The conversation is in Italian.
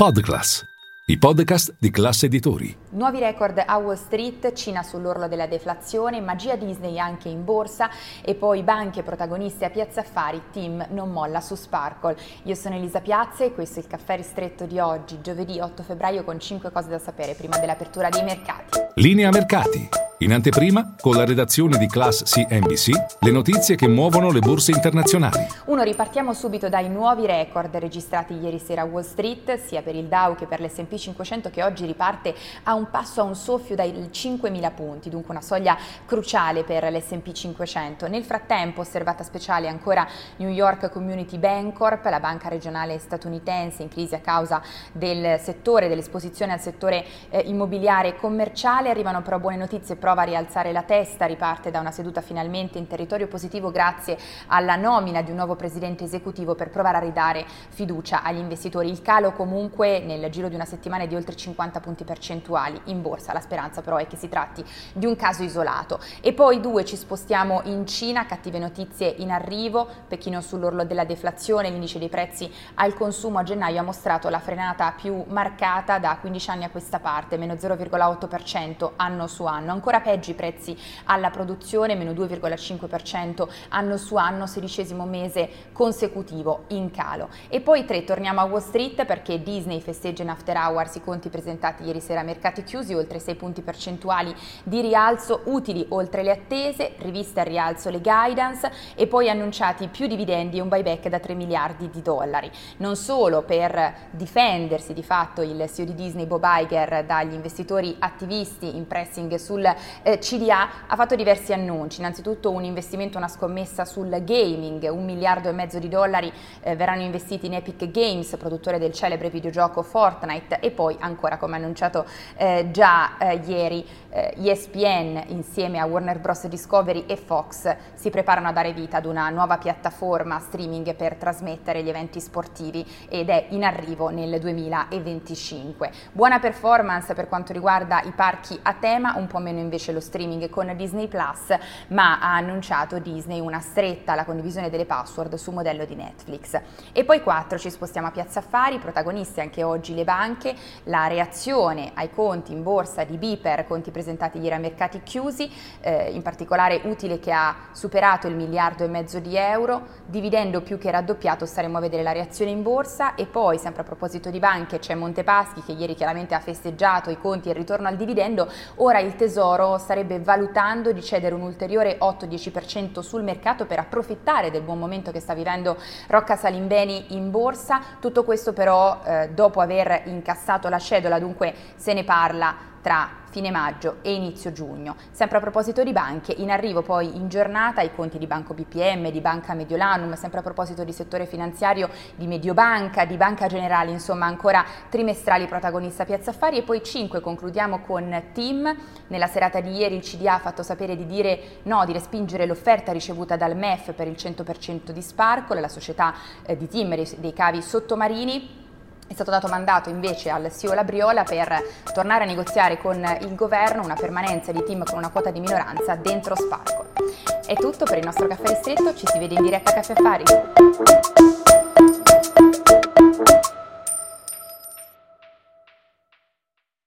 Podclass, i podcast di classe editori. Nuovi record a Wall Street, Cina sull'orlo della deflazione, magia Disney anche in borsa e poi banche protagoniste a Piazza Affari, team non molla su Sparkle. Io sono Elisa Piazza e questo è il caffè ristretto di oggi, giovedì 8 febbraio con 5 cose da sapere prima dell'apertura dei mercati. Linea mercati. In anteprima, con la redazione di Class CNBC, le notizie che muovono le borse internazionali. Uno, ripartiamo subito dai nuovi record registrati ieri sera a Wall Street, sia per il Dow che per l'S&P 500 che oggi riparte a un passo a un soffio dai 5.000 punti, dunque una soglia cruciale per l'S&P 500. Nel frattempo, osservata speciale ancora New York Community Bancorp, la banca regionale statunitense in crisi a causa del settore, dell'esposizione al settore eh, immobiliare e commerciale, arrivano però buone notizie prova a rialzare la testa, riparte da una seduta finalmente in territorio positivo grazie alla nomina di un nuovo presidente esecutivo per provare a ridare fiducia agli investitori. Il calo comunque nel giro di una settimana è di oltre 50 punti percentuali in borsa, la speranza però è che si tratti di un caso isolato. E poi due, ci spostiamo in Cina, cattive notizie in arrivo, Pechino sull'orlo della deflazione, l'indice dei prezzi al consumo a gennaio ha mostrato la frenata più marcata da 15 anni a questa parte, meno 0,8% anno su anno. Ancora peggio i prezzi alla produzione, meno 2,5% anno su anno, sedicesimo mese consecutivo in calo. E poi tre, torniamo a Wall Street perché Disney festeggia in after hours i conti presentati ieri sera a mercati chiusi, oltre 6 punti percentuali di rialzo, utili oltre le attese, riviste a rialzo le guidance e poi annunciati più dividendi e un buyback da 3 miliardi di dollari. Non solo per difendersi di fatto il CEO di Disney Bob Iger dagli investitori attivisti in pressing sul eh, CDA ha fatto diversi annunci, innanzitutto un investimento, una scommessa sul gaming, un miliardo e mezzo di dollari eh, verranno investiti in Epic Games, produttore del celebre videogioco Fortnite e poi ancora come annunciato eh, già eh, ieri ESPN eh, insieme a Warner Bros. Discovery e Fox si preparano a dare vita ad una nuova piattaforma streaming per trasmettere gli eventi sportivi ed è in arrivo nel 2025. Buona performance per quanto riguarda i parchi a tema, un po' meno invece invece lo streaming con Disney Plus, ma ha annunciato Disney una stretta alla condivisione delle password su modello di Netflix. E poi 4 ci spostiamo a Piazza Affari, protagonisti anche oggi le banche, la reazione ai conti in borsa di Biper, conti presentati ieri a mercati chiusi, eh, in particolare utile che ha superato il miliardo e mezzo di euro, dividendo più che raddoppiato, staremo a vedere la reazione in borsa e poi sempre a proposito di banche c'è Montepaschi che ieri chiaramente ha festeggiato i conti e il ritorno al dividendo, ora il Tesoro starebbe valutando di cedere un ulteriore 8-10% sul mercato per approfittare del buon momento che sta vivendo Rocca Salimbeni in borsa. Tutto questo però eh, dopo aver incassato la cedola, dunque se ne parla tra fine maggio e inizio giugno. Sempre a proposito di banche, in arrivo poi in giornata i conti di Banco BPM, di Banca Mediolanum, sempre a proposito di settore finanziario di Mediobanca, di Banca Generale, insomma ancora trimestrali protagonista Piazza Affari e poi 5 concludiamo con Team. Nella serata di ieri il CDA ha fatto sapere di dire no, di respingere l'offerta ricevuta dal MEF per il 100% di Sparkle, la società eh, di dei, dei cavi sottomarini è stato dato mandato invece al CEO Labriola per tornare a negoziare con il governo una permanenza di team con una quota di minoranza dentro Sparkle. È tutto per il nostro caffè ristretto, ci si vede in diretta a Caffè Affari.